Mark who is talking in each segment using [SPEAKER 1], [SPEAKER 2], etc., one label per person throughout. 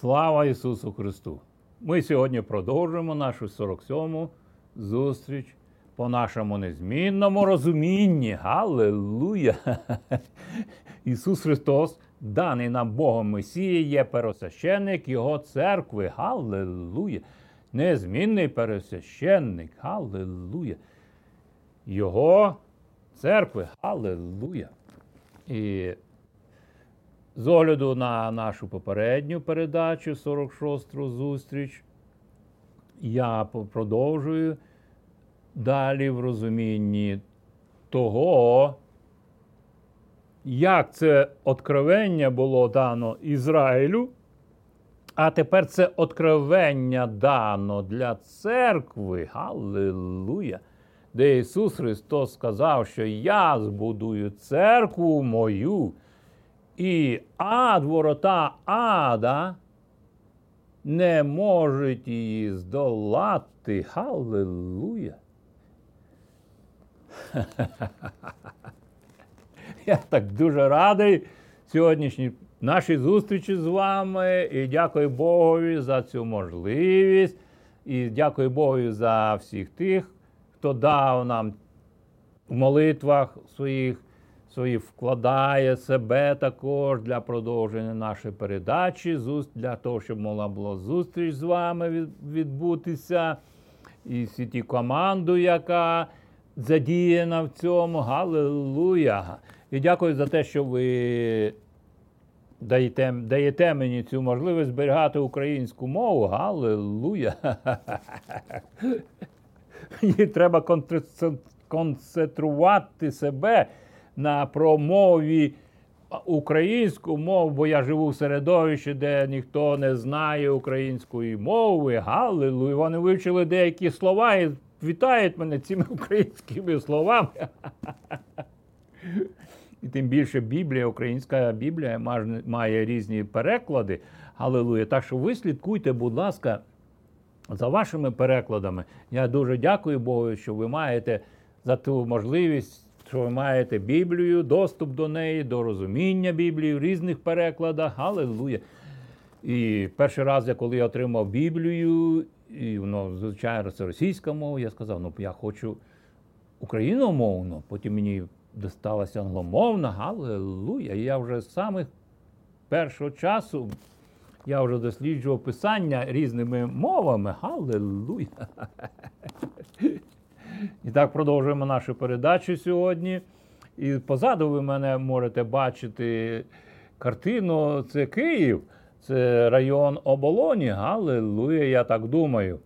[SPEAKER 1] Слава Ісусу Христу! Ми сьогодні продовжуємо нашу 47-му зустріч по нашому незмінному розумінні. Галилуя! Ісус Христос, даний нам Богом Месія, є пересвященник Його церкви. Галилуя! Незмінний пересвященник. Галилуя! Його церкви. Галилуя! І з огляду на нашу попередню передачу, 46-ту зустріч, я продовжую далі в розумінні того, як це откровення було дано Ізраїлю, а тепер це откровення дано для церкви. Галилуя! Де Ісус Христос сказав, що я збудую церкву мою. І ад, ворота ада не можуть її здолати. Халилуя. Я так дуже радий сьогоднішній нашій зустрічі з вами. І дякую Богові за цю можливість. І дякую Богові за всіх тих, хто дав нам в молитвах своїх свої вкладає себе також для продовження нашої передачі, для того, щоб могла була зустріч з вами відбутися. І сіті команду, яка задіяна в цьому. Галилуя! І дякую за те, що ви даєте даєте мені цю можливість зберігати українську мову. Галилуя! Треба концентрувати себе на промові українську мову, бо я живу в середовищі, де ніхто не знає української мови. Галилуй. Вони вивчили деякі слова і вітають мене цими українськими словами. І тим більше Біблія, українська Біблія має різні переклади. Галилуя. Так що ви слідкуйте, будь ласка, за вашими перекладами. Я дуже дякую Богу, що ви маєте за ту можливість що ви маєте Біблію, доступ до неї, до розуміння Біблії в різних перекладах. Аллилуйя. І перший раз, я коли я отримав Біблію, і воно, звичайно, це російська мова, я сказав, ну я хочу україномовно, потім мені досталася англомовна, Галилуя. І я вже з самих першого часу я вже досліджував писання різними мовами. Галилуя. І так продовжуємо нашу передачу сьогодні. І позаду ви мене можете бачити картину. Це Київ, це район оболоні. Галилуя, я так думаю.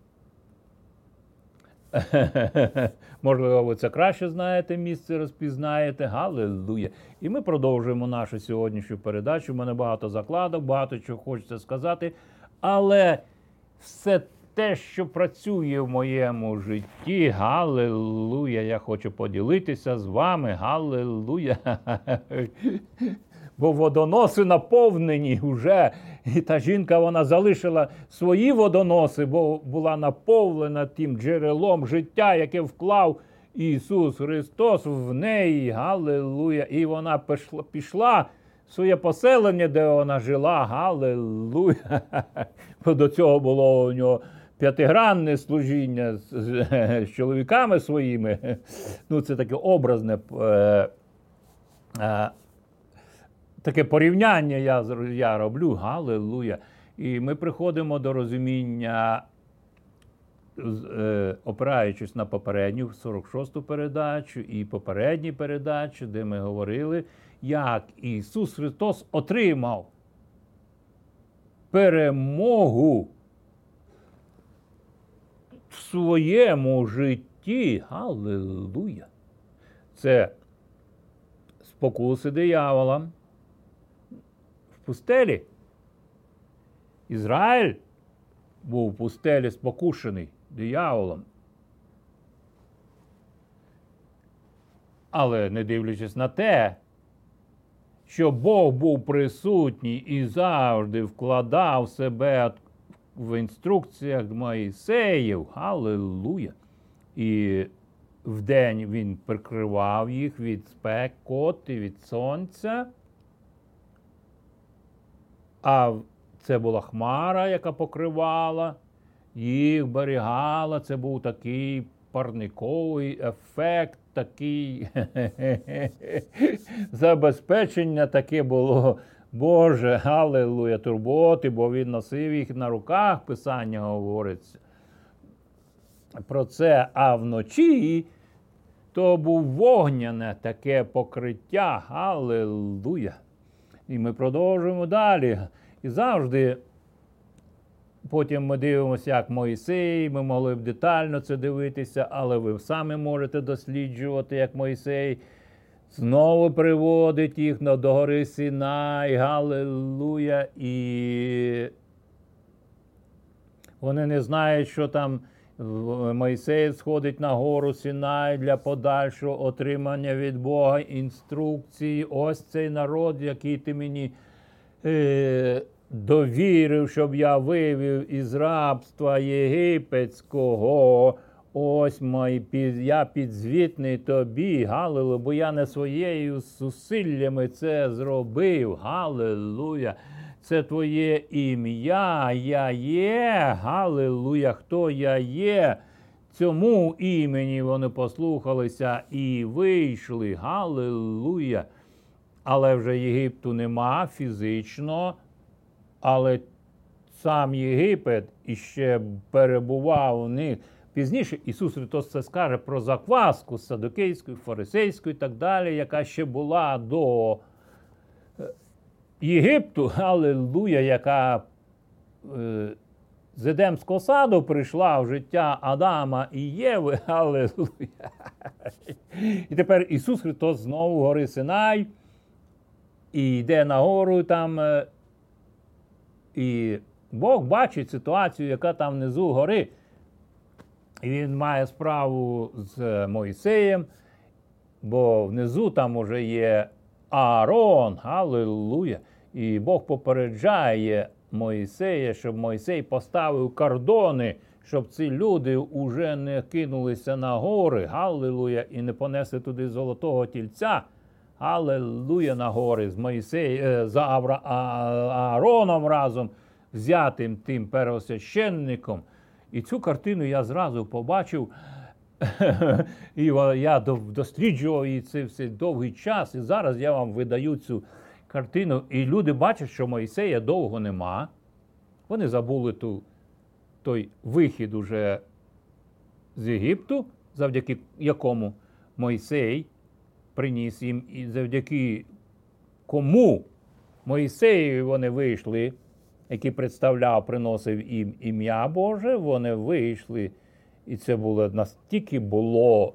[SPEAKER 1] Можливо, ви це краще знаєте, місце розпізнаєте. Галилуя. І ми продовжуємо нашу сьогоднішню передачу. У мене багато закладок, багато чого хочеться сказати. Але все те, що працює в моєму житті. Галилуя! Я хочу поділитися з вами. Галилуя! Бо водоноси наповнені вже. І та жінка вона залишила свої водоноси, бо була наповнена тим джерелом життя, яке вклав Ісус Христос в неї. Галилуя! І вона пішла. пішла Своє поселення, де вона жила, галилуя. Бо до цього було у нього п'ятигранне служіння з, з, чоловіками своїми. Ну, це таке образне. Е, е, Таке порівняння я я роблю, галилуя. І ми приходимо до розуміння, е, опираючись на попередню 46-ту передачу і попередні передачі, де ми говорили, як Ісус Христос отримав перемогу в своєму житті. Аллилуйя. Це спокуси диявола в пустелі. Ізраїль був в пустелі спокушений дияволом. Але не дивлячись на те, що Бог був присутній і завжди вкладав себе в інструкціях Моїсеїв, Аллилуйя. І вдень він прикривав їх від спекоти, від сонця. А Це була хмара, яка покривала, їх берігала. Це був такий парниковий ефект, такий забезпечення таке було. Боже, алелуя, турботи, бо він носив їх на руках, Писання говориться про це, а вночі то був вогняне таке покриття. Алелуя. І ми продовжуємо далі. І завжди. Потім ми дивимося, як Моїсей, ми могли б детально це дивитися, але ви самі можете досліджувати, як Моїсей знову приводить їх до гори Сінай, Галилуя. І вони не знають, що там Мойсей сходить на гору Сінай для подальшого отримання від Бога інструкції. Ось цей народ, який ти мені е, довірив, щоб я вивів із рабства єгипетського. Ось мій, я підзвітний тобі, Галилу, бо я не своєю зусиллями це зробив. Галилуя. Це твоє ім'я, я є. Галилуя, хто я є. Цьому імені вони послухалися і вийшли. Галилуя. Але вже Єгипту нема фізично, але сам Єгипет іще перебував у них. Пізніше Ісус Христос це скаже про закваску садокейську, фарисейську і так далі, яка ще була до Єгипту, Аллилуйя, яка е, з Едемського саду прийшла в життя Адама і Єви, Аллилуйя. І тепер Ісус Христос знову гори Синай і йде на гору там. Е, і Бог бачить ситуацію, яка там внизу гори. І він має справу з Моїсеєм, бо внизу там уже є Аарон, Аллилуйя. І Бог попереджає Моїсея, щоб Моїсей поставив кордони, щоб ці люди уже не кинулися на гори, Галилуя, і не понесли туди золотого тільця. Аллилуйя на гори з Моїсей, е, за Авра, Аароном разом взятим тим первосвященником. І цю картину я зразу побачив. І я досліджував її цей все довгий час. І зараз я вам видаю цю картину. І люди бачать, що Мойсея довго нема. Вони забули ту, той вихід уже з Єгипту, завдяки якому Мойсей приніс їм, і завдяки кому Мойсеєві вони вийшли, який представляв, приносив їм ім'я Боже, вони вийшли. І це було настільки було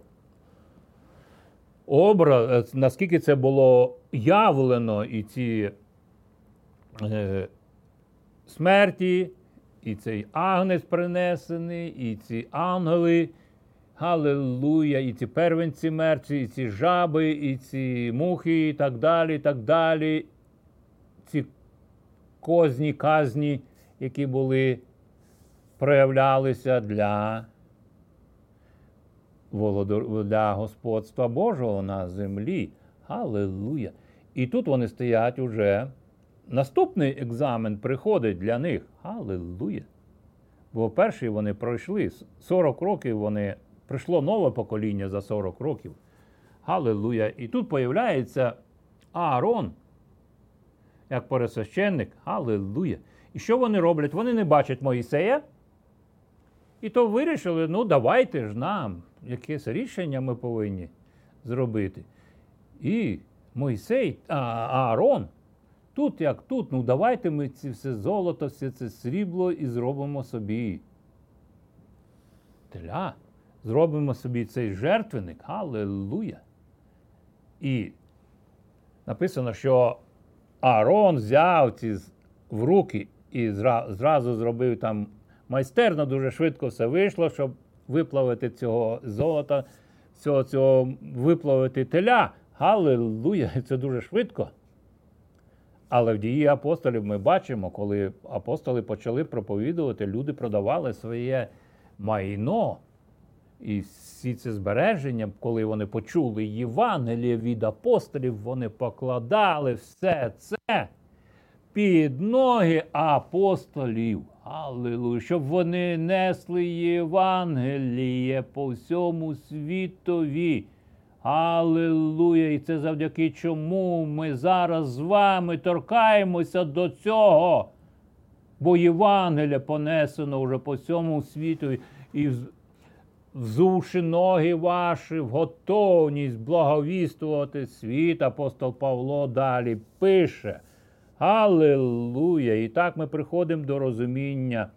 [SPEAKER 1] образ, наскільки це було явлено, і ці е, смерті, і цей агнець принесений, і ці ангели. Галилуя, і ці первенці мерці, і ці жаби, і ці мухи, і так далі, і так далі. Ці козні, казні, які були, проявлялися для для господства Божого на землі. Галилуя! І тут вони стоять уже. Наступний екзамен приходить для них. Галилуя! Бо перший вони пройшли 40 років вони прийшло нове покоління за 40 років. Галилуя! І тут появляється Аарон, як пересвященник. Галилуя! І що вони роблять? Вони не бачать Моїсея. І то вирішили, ну давайте ж нам якесь рішення ми повинні зробити. І Мойсей, а, Аарон, тут як тут, ну давайте ми ці все золото, все це срібло і зробимо собі. Теля, зробимо собі цей жертвенник. Аллилуйя. І написано, що Аарон взяв ці в руки і зразу зробив там майстерно, дуже швидко все вийшло, щоб виплавити цього золота, цього цього виплавити теля. Галилуя! Це дуже швидко. Але в дії апостолів ми бачимо, коли апостоли почали проповідувати, люди продавали своє майно. І всі ці збереження, коли вони почули Євангеліє від апостолів, вони покладали все це під ноги апостолів. Аллилуйя, щоб вони несли Євангеліє по всьому світові. Аллилуйя! І це завдяки чому ми зараз з вами торкаємося до цього. Бо Євангелія понесено вже по всьому світу, і взувши ноги ваші в готовність благовістувати світ, апостол Павло далі пише. Аллилуйя! І так ми приходимо до розуміння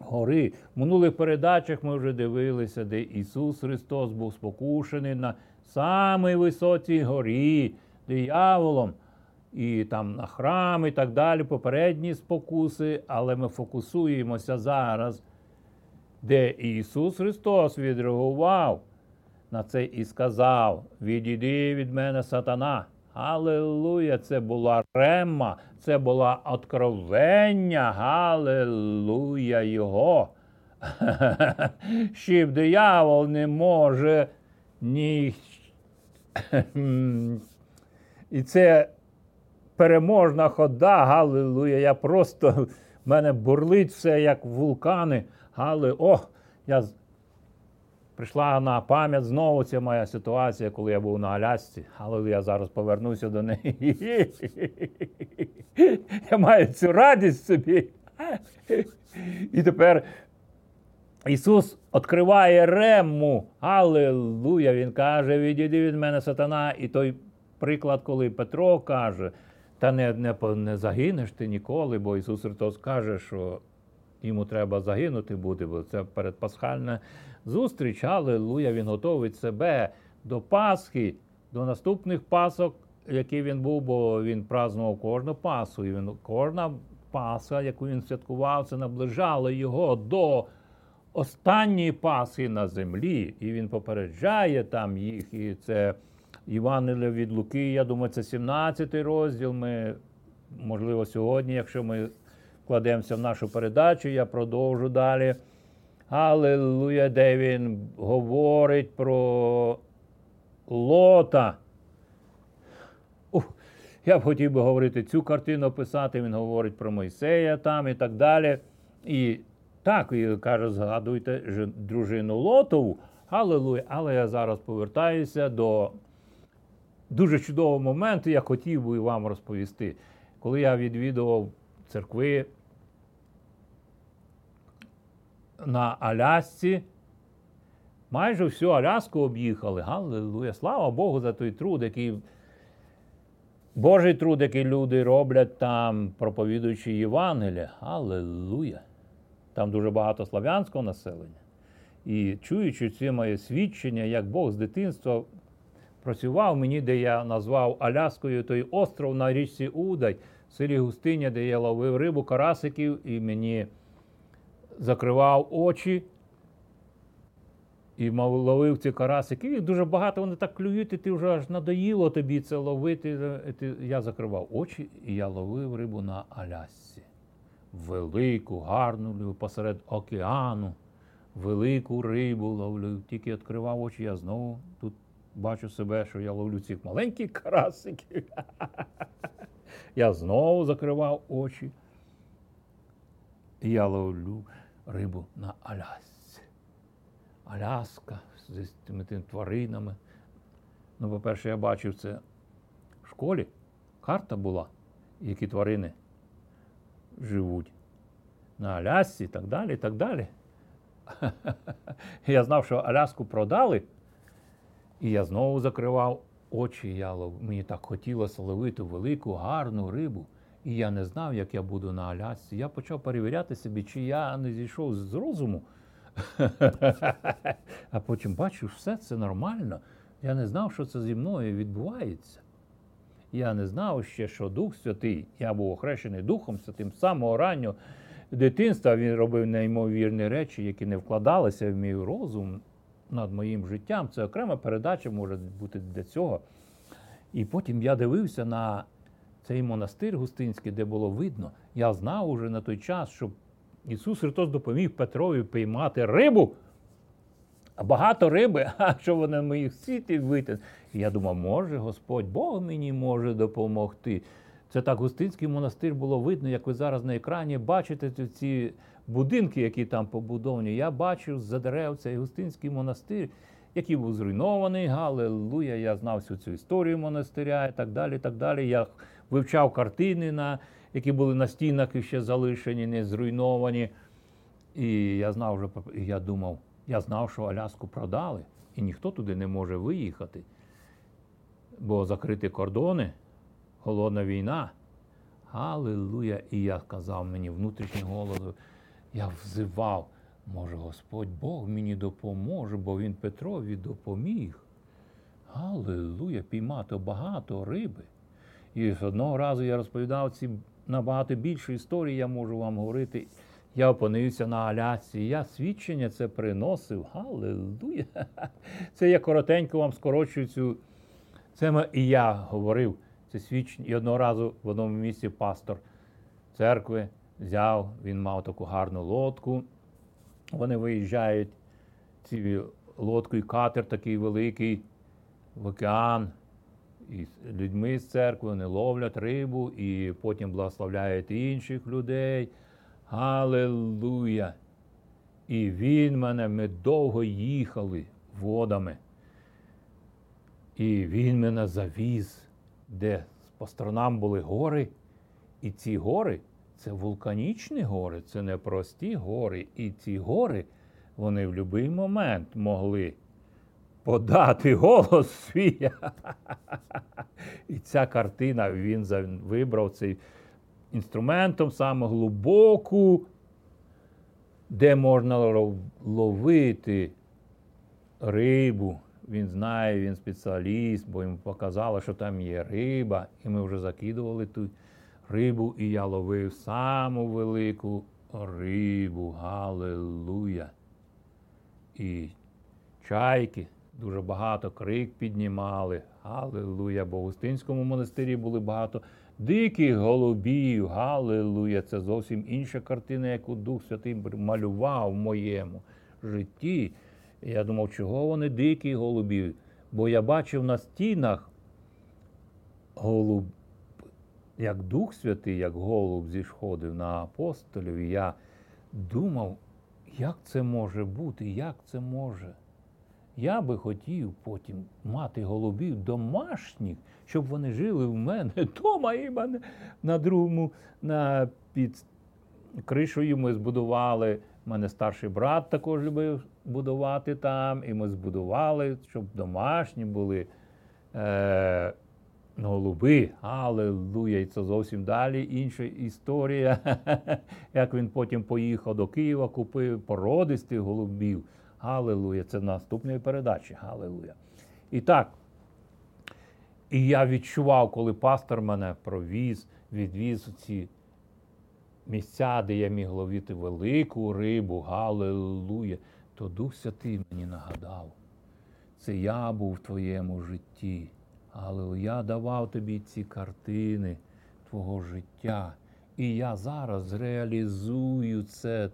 [SPEAKER 1] гори. В минулих передачах ми вже дивилися, де Ісус Христос був спокушений на самій високій горі, дияволом. І там на храм, і так далі, попередні спокуси, але ми фокусуємося зараз, де Ісус Христос відреагував на це і сказав: Відійди від мене, сатана. Аллилуйя! Це була рема, це була откровення, Галилуя Його. Щоб диявол не може ні. І це переможна хода, Галилуя. Я просто в мене бурлить все, як вулкани. Гали, о, я Прийшла на пам'ять знову ця моя ситуація, коли я був на Алясці, але я зараз повернуся до неї. Я маю цю радість собі. І тепер Ісус відкриває рему. Аллилуйя! Він каже, відійди від мене сатана. І той приклад, коли Петро каже, та не не, не загинеш ти ніколи, бо Ісус Христос каже, що йому треба загинути буде, бо це передпасхальна зустріч. Аллилуйя, він готовить себе до Пасхи, до наступних пасок, які він був, бо він празнував кожну Пасху. І він, кожна Пасха, яку він святкував, це наближало його до останньої Пасхи на землі. І він попереджає там їх. І це Євангелія від Луки, я думаю, це 17 розділ. Ми, можливо, сьогодні, якщо ми вкладемося в нашу передачу, я продовжу далі. Аллилуйя, де він говорить про лота. Я б хотів би говорити цю картину описати, він говорить про Мойсея там і так далі. І так, і каже, згадуйте дружину Лотову. Аллилуйя. Але я зараз повертаюся до дуже чудового моменту, я хотів би вам розповісти. Коли я відвідував церкви на Алясці. Майже всю Аляску об'їхали. Галилуя! Слава Богу, за той труд, який Божий труд, який люди роблять там, проповідуючи Євангелія. Аллилуйя! Там дуже багато слав'янського населення. І чуючи ці моє свідчення, як Бог з дитинства працював мені, де я назвав Аляскою той остров на річці Удай, в селі Густиня, де я ловив рибу, карасиків, і мені закривав очі і мав, ловив ці карасики. Їх дуже багато вони так клюють, і ти вже аж надоїло тобі це ловити. Я закривав очі і я ловив рибу на Алясці. Велику, гарну посеред океану, велику рибу ловлю. Тільки відкривав очі, я знову тут бачу себе, що я ловлю цих маленьких карасиків. Я знову закривав очі. Я ловлю рибу на Алясці. Аляска з тими тими тваринами. Ну, по-перше, я бачив це в школі. Карта була, які тварини живуть на Алясці і так далі. і так далі. Я знав, що Аляску продали, і я знову закривав очі. Я лов... Мені так хотілося ловити велику, гарну рибу. І я не знав, як я буду на Алясці. Я почав перевіряти собі, чи я не зійшов з розуму. А потім бачу, все це нормально. Я не знав, що це зі мною відбувається. Я не знав ще, що Дух Святий, я був охрещений Духом Святим з самого раннього дитинства. Він робив неймовірні речі, які не вкладалися в мій розум над моїм життям. Це окрема передача може бути для цього. І потім я дивився на цей монастир Густинський, де було видно, я знав уже на той час, що Ісус Христос допоміг Петрові піймати рибу. Багато риби, а що вони моїх сіти витягнуть. І я думав, може Господь Бог мені може допомогти. Це так Густинський монастир було видно, як ви зараз на екрані бачите ці будинки, які там побудовані. Я бачив за дерев цей Густинський монастир, який був зруйнований. Галилуя, я знав всю цю історію монастиря і так далі. так далі. Я вивчав картини, на, які були на стінах і ще залишені, не зруйновані. І я знав вже, я думав, я знав, що Аляску продали, і ніхто туди не може виїхати, бо закриті кордони холодна війна. Аллилуйя! І я казав мені внутрішній голос, я взивав, може Господь Бог мені допоможе, бо Він Петрові допоміг. Аллилуйя, піймати багато риби. І одного разу я розповідав ці набагато більше історії, я можу вам говорити. Я опинився на Алясці, я свідчення це приносив. Аллилуйя! Це я коротенько вам скорочую цю. Це і я говорив. Це свідчення. І одного разу в одному місці пастор церкви взяв, він мав таку гарну лодку. Вони виїжджають ці лодкою катер такий великий в океан. І з людьми з церкви вони ловлять рибу і потім благословляють інших людей. Аллилуйя! І він мене, ми довго їхали водами. І він мене завіз де по сторонам були гори, і ці гори це вулканічні гори, це не прості гори. І ці гори вони в будь-який момент могли подати голос свій. І ця картина він вибрав цей інструментом саме глибоку, де можна ловити рибу. Він знає, він спеціаліст, бо йому показали, що там є риба, і ми вже закидували ту рибу, і я ловив саму велику рибу. Галилуя. І чайки дуже багато крик піднімали. Галилуя. Бо в Густинському монастирі були багато диких голубів. Галилуя. Це зовсім інша картина, яку Дух Святий малював в моєму житті. Я думав, чого вони дикі голубі? Бо я бачив на стінах голуб, як Дух Святий, як голуб зісходив на апостолів. І я думав, як це може бути, як це може. Я би хотів потім мати голубів домашніх, щоб вони жили в мене вдома і мене на другому, на під кришою ми збудували у мене старший брат також любив будувати там, і ми збудували, щоб домашні були е, голуби. Аллилуйя! І це зовсім далі інша історія. Як він потім поїхав до Києва, купив породистих голубів. Аллилуйя! Це наступної передачі. Галилуя. І так. І я відчував, коли пастор мене провіз, відвіз у ці місця, де я міг ловити велику рибу, галилуя, то Дух Святий мені нагадав. Це я був в твоєму житті. Але я давав тобі ці картини твого життя. І я зараз реалізую це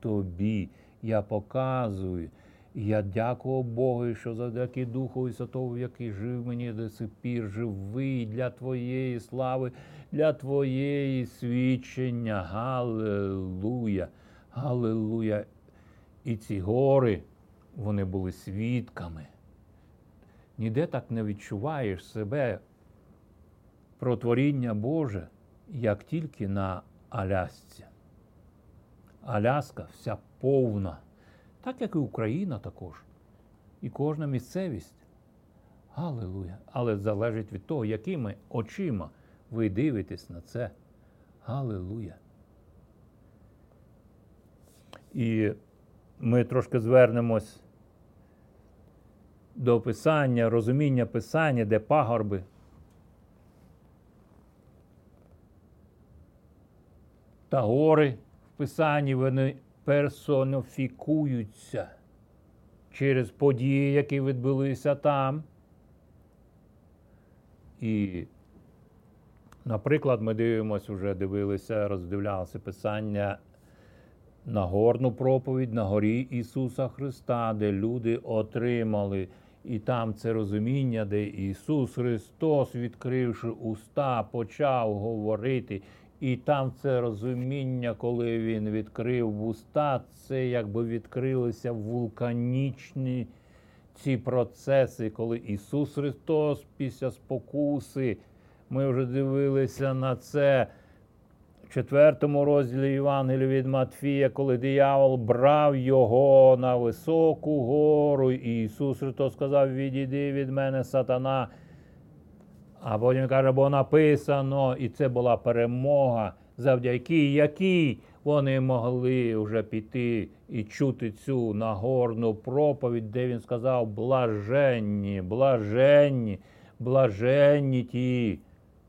[SPEAKER 1] тобі. Я показую. І я дякував Богу, що завдяки Духу Святого, який жив мені до сих пір, живий для Твоєї слави, для Твоєї свідчення. Галилуя! Галилуя! І ці гори, вони були свідками. Ніде так не відчуваєш себе про творіння Боже, як тільки на Алясці. Аляска вся повна так як і Україна також. І кожна місцевість. Галилуя! Але залежить від того, якими очима ви дивитесь на це. Галилуя! І ми трошки звернемось до писання, розуміння писання, де пагорби. Та гори в писанні вони персоніфікуються через події, які відбулися там. І, наприклад, ми дивимося, вже дивилися, роздивлялися писання Нагорну проповідь на горі Ісуса Христа, де люди отримали І там це розуміння, де Ісус Христос, відкривши уста, почав говорити. І там це розуміння, коли Він відкрив вуста, це якби відкрилися вулканічні ці процеси, коли Ісус Христос після спокуси. Ми вже дивилися на це в четвертому розділі Євангелія від Матфія, коли диявол брав його на високу гору, і Ісус Христос сказав: Відійди від мене, сатана. А потім каже, бо написано, і це була перемога, завдяки якій вони могли вже піти і чути цю нагорну проповідь, де він сказав: блаженні, блаженні, блаженні ті.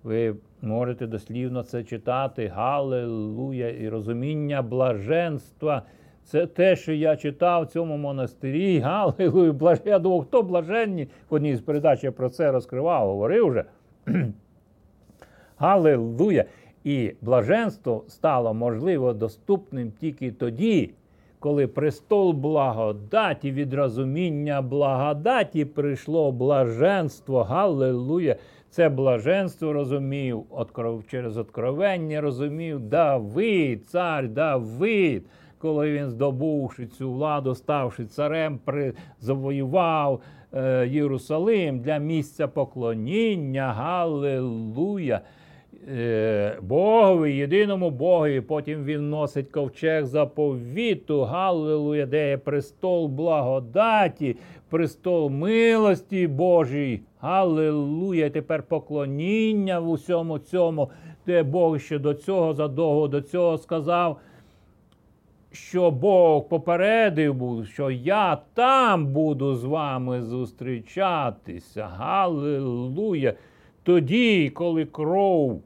[SPEAKER 1] Ви можете дослівно це читати. Галилуя і розуміння блаженства. Це те, що я читав в цьому монастирі. Галилуя, блаж... Я думав, хто блаженні? В одній з передач я про це розкривав, говорив вже. Галилуя! І блаженство стало можливо доступним тільки тоді, коли престол благодаті від розуміння благодаті прийшло блаженство. Галилуя! Це блаженство розумів через откровення розумів Давид, цар Давид, коли він, здобувши цю владу, ставши царем, завоював Єрусалим для місця поклоніння. Галилуя! Е, Богові, єдиному Богові. Потім він носить ковчег заповіту, Галилуя, де є престол благодаті, престол милості Божій. Галилуя! Тепер поклоніння в усьому цьому, де Бог ще до цього задовго до цього сказав. Що Бог попередив був, що я там буду з вами зустрічатися. Галилуя! Тоді, коли кров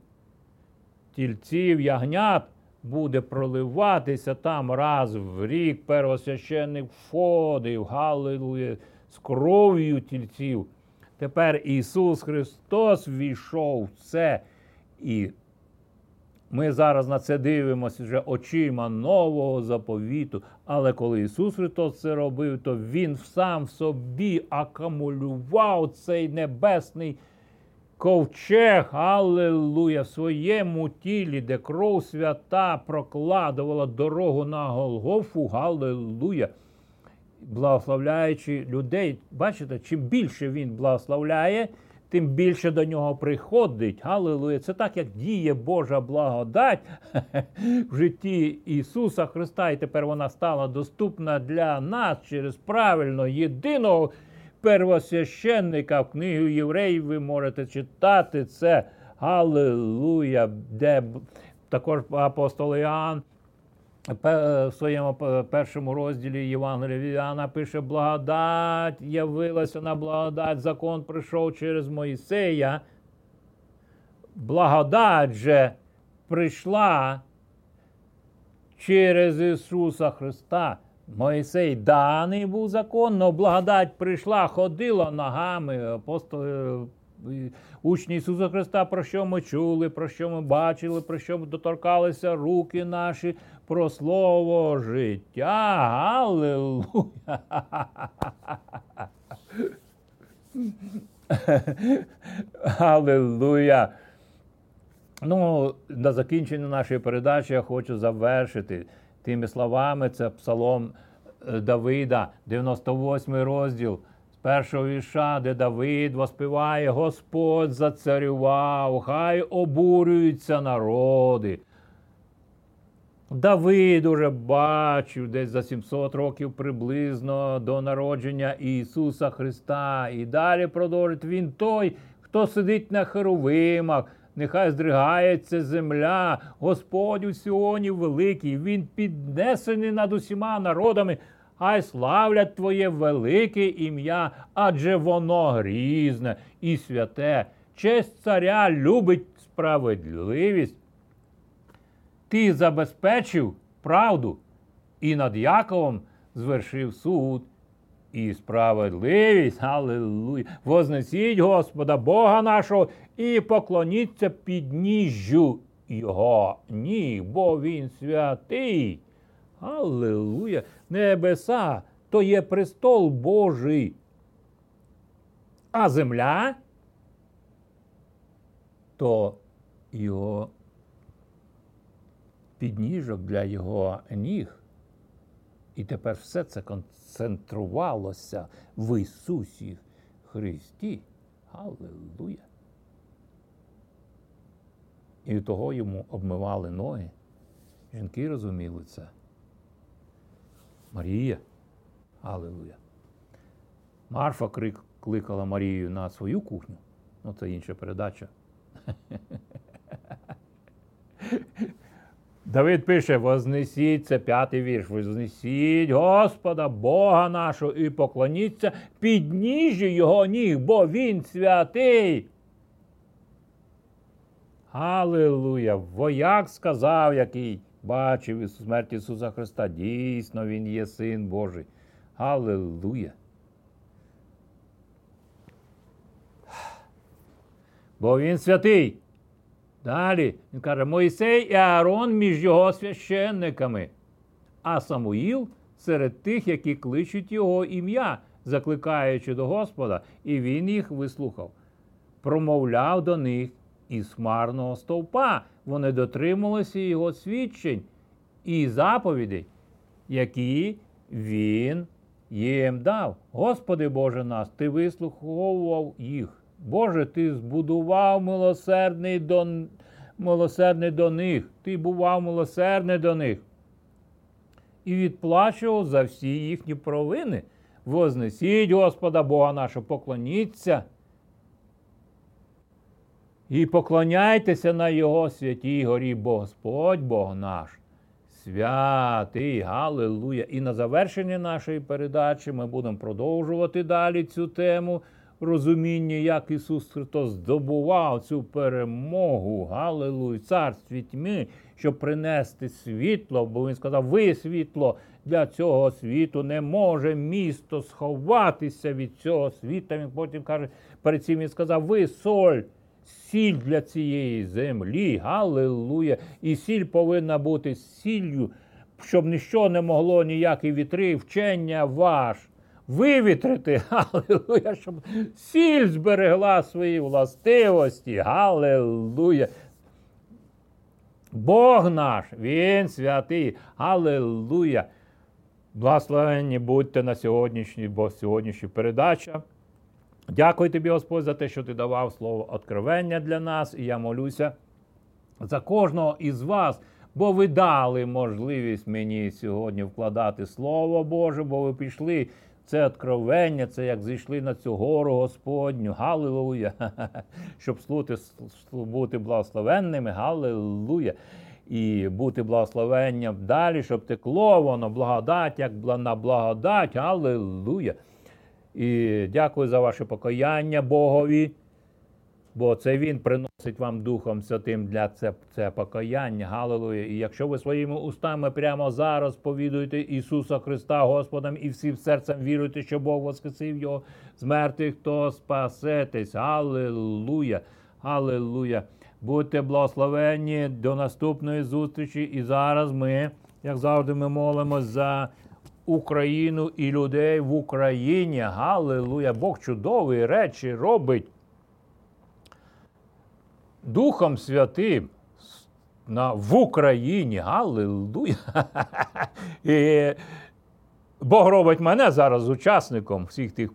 [SPEAKER 1] тільців ягнят буде проливатися там раз в рік, первосвященник входив, галилуя, з кров'ю тільців. Тепер Ісус Христос війшов в це. І ми зараз на це дивимося вже очима нового заповіту. Але коли Ісус Христос це робив, то Він сам собі акумулював цей небесний ковчег, аллилуйя, в своєму тілі, де кров свята прокладувала дорогу на Голгофу, галилуя, благословляючи людей. Бачите, чим більше він благословляє, тим більше до нього приходить. Галилуя. Це так, як діє Божа благодать в житті Ісуса Христа, і тепер вона стала доступна для нас через правильно єдиного первосвященника в книгу євреїв ви можете читати це. Галилуя, де також апостол Іоанн в своєму першому розділі Євангелія Іоанна пише: благодать явилася на благодать, закон прийшов через Моїсея. Благодать же прийшла через Ісуса Христа. Моїсей даний був закон, але благодать прийшла, ходила ногами. Апостоли, е, учні Ісуса Христа, про що ми чули, про що ми бачили, про що доторкалися руки наші, про слово життя. Аллилуйя! Аллилуйя! Ну, на закінчення нашої передачі я хочу завершити тими словами. Це псалом е, Давида, 98 розділ першого віша, де Давид воспіває Господь зацарював, хай обурюються народи. Давид уже бачив десь за 700 років приблизно до народження Ісуса Христа. І далі продовжить Він той, хто сидить на херовимах, нехай здригається земля, Господь у Сіоні великий, Він піднесений над усіма народами, хай славлять Твоє велике ім'я, адже воно грізне і святе. Честь царя любить справедливість. Ти забезпечив правду і над Яковом звершив суд і справедливість. Аллилуйя. Вознесіть Господа Бога нашого і поклоніться підніжжю Його. Ні, бо Він святий. Аллилуйя. Небеса то є престол Божий. А земля то його підніжок для його ніг. І тепер все це концентрувалося в Ісусі Христі. Аллилуйя. І того йому обмивали ноги. Жінки розуміли це. Марія. Аллилуйя. Марфа крик, кликала Марію на свою кухню. Ну, це інша передача. Давид пише: Вознесіть, це п'ятий вірш. Вознесіть Господа, Бога нашого, і поклоніться підніжжю Його ніг, бо Він святий. Аллилуйя! Вояк сказав, який бачив смерть Ісуса Христа. Дійсно, Він є Син Божий. Аллилуйя! Бо він святий. Далі він каже, Мойсей і Аарон між його священниками, а Самуїл серед тих, які кличуть його ім'я, закликаючи до Господа, і він їх вислухав, промовляв до них із хмарного стовпа. Вони дотрималися його свідчень і заповідей, які він їм дав. Господи Боже нас, Ти вислуховував їх. Боже, Ти збудував милосердний до милосердний до них, Ти бував милосердний до них. І відплачував за всі їхні провини. Вознесіть Господа Бога нашого, поклоніться. І поклоняйтеся на Його святій горі, бо Господь Бог наш. Святий, Галилуя! І на завершення нашої передачі ми будемо продовжувати далі цю тему розуміння, як Ісус Христос здобував цю перемогу, Галилуй, царстві тьми, щоб принести світло, бо Він сказав, ви світло для цього світу, не може місто сховатися від цього світа. Він потім каже, перед цим він сказав, ви соль. Сіль для цієї землі, Галилуя. І сіль повинна бути сіллю, щоб ніщо не могло ніякі вітри, вчення ваш вивітрити, Галилуя, щоб сіль зберегла свої властивості. Галилуя. Бог наш, Він святий. Галилуя. Благословенні будьте на сьогоднішній, бо сьогоднішня передача. Дякую тобі, Господь, за те, що ти давав слово откровення для нас. І я молюся за кожного із вас, бо ви дали можливість мені сьогодні вкладати Слово Боже, бо ви пішли це откровення, це як зійшли на цю гору Господню. Галилуя! Щоб слути, бути благословенними, Галилуя! І бути благословенням далі, щоб текло воно, благодать, як на благодать, Аллилуйя. І дякую за ваше покаяння Богові бо це Він приносить вам Духом Святим для це це покаяння. Галилуя. І якщо ви своїми устами прямо зараз повідуєте Ісуса Христа Господом і всім серцем віруєте, що Бог воскресив Його з мертвих, то спасетесь. Аллилуйя. Аллилуйя. Будьте благословенні до наступної зустрічі. І зараз ми, як завжди, ми молимось за. Україну і людей в Україні. Галилуя! Бог чудові речі робить. Духом Святим на, в Україні. Галилуя! І Бог робить мене зараз учасником всіх тих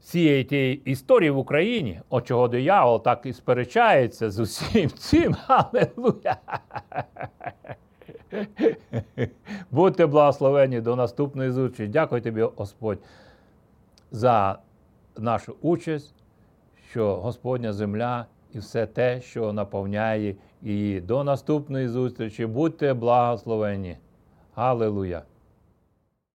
[SPEAKER 1] цієї тієї історії в Україні, от чого диявол так і сперечається з усім цим. Аллилуйя! Будьте благословені до наступної зустрічі. Дякую тобі, Господь, за нашу участь що Господня земля і все те, що наповняє її. До наступної зустрічі. Будьте благословені. Аллилуйя!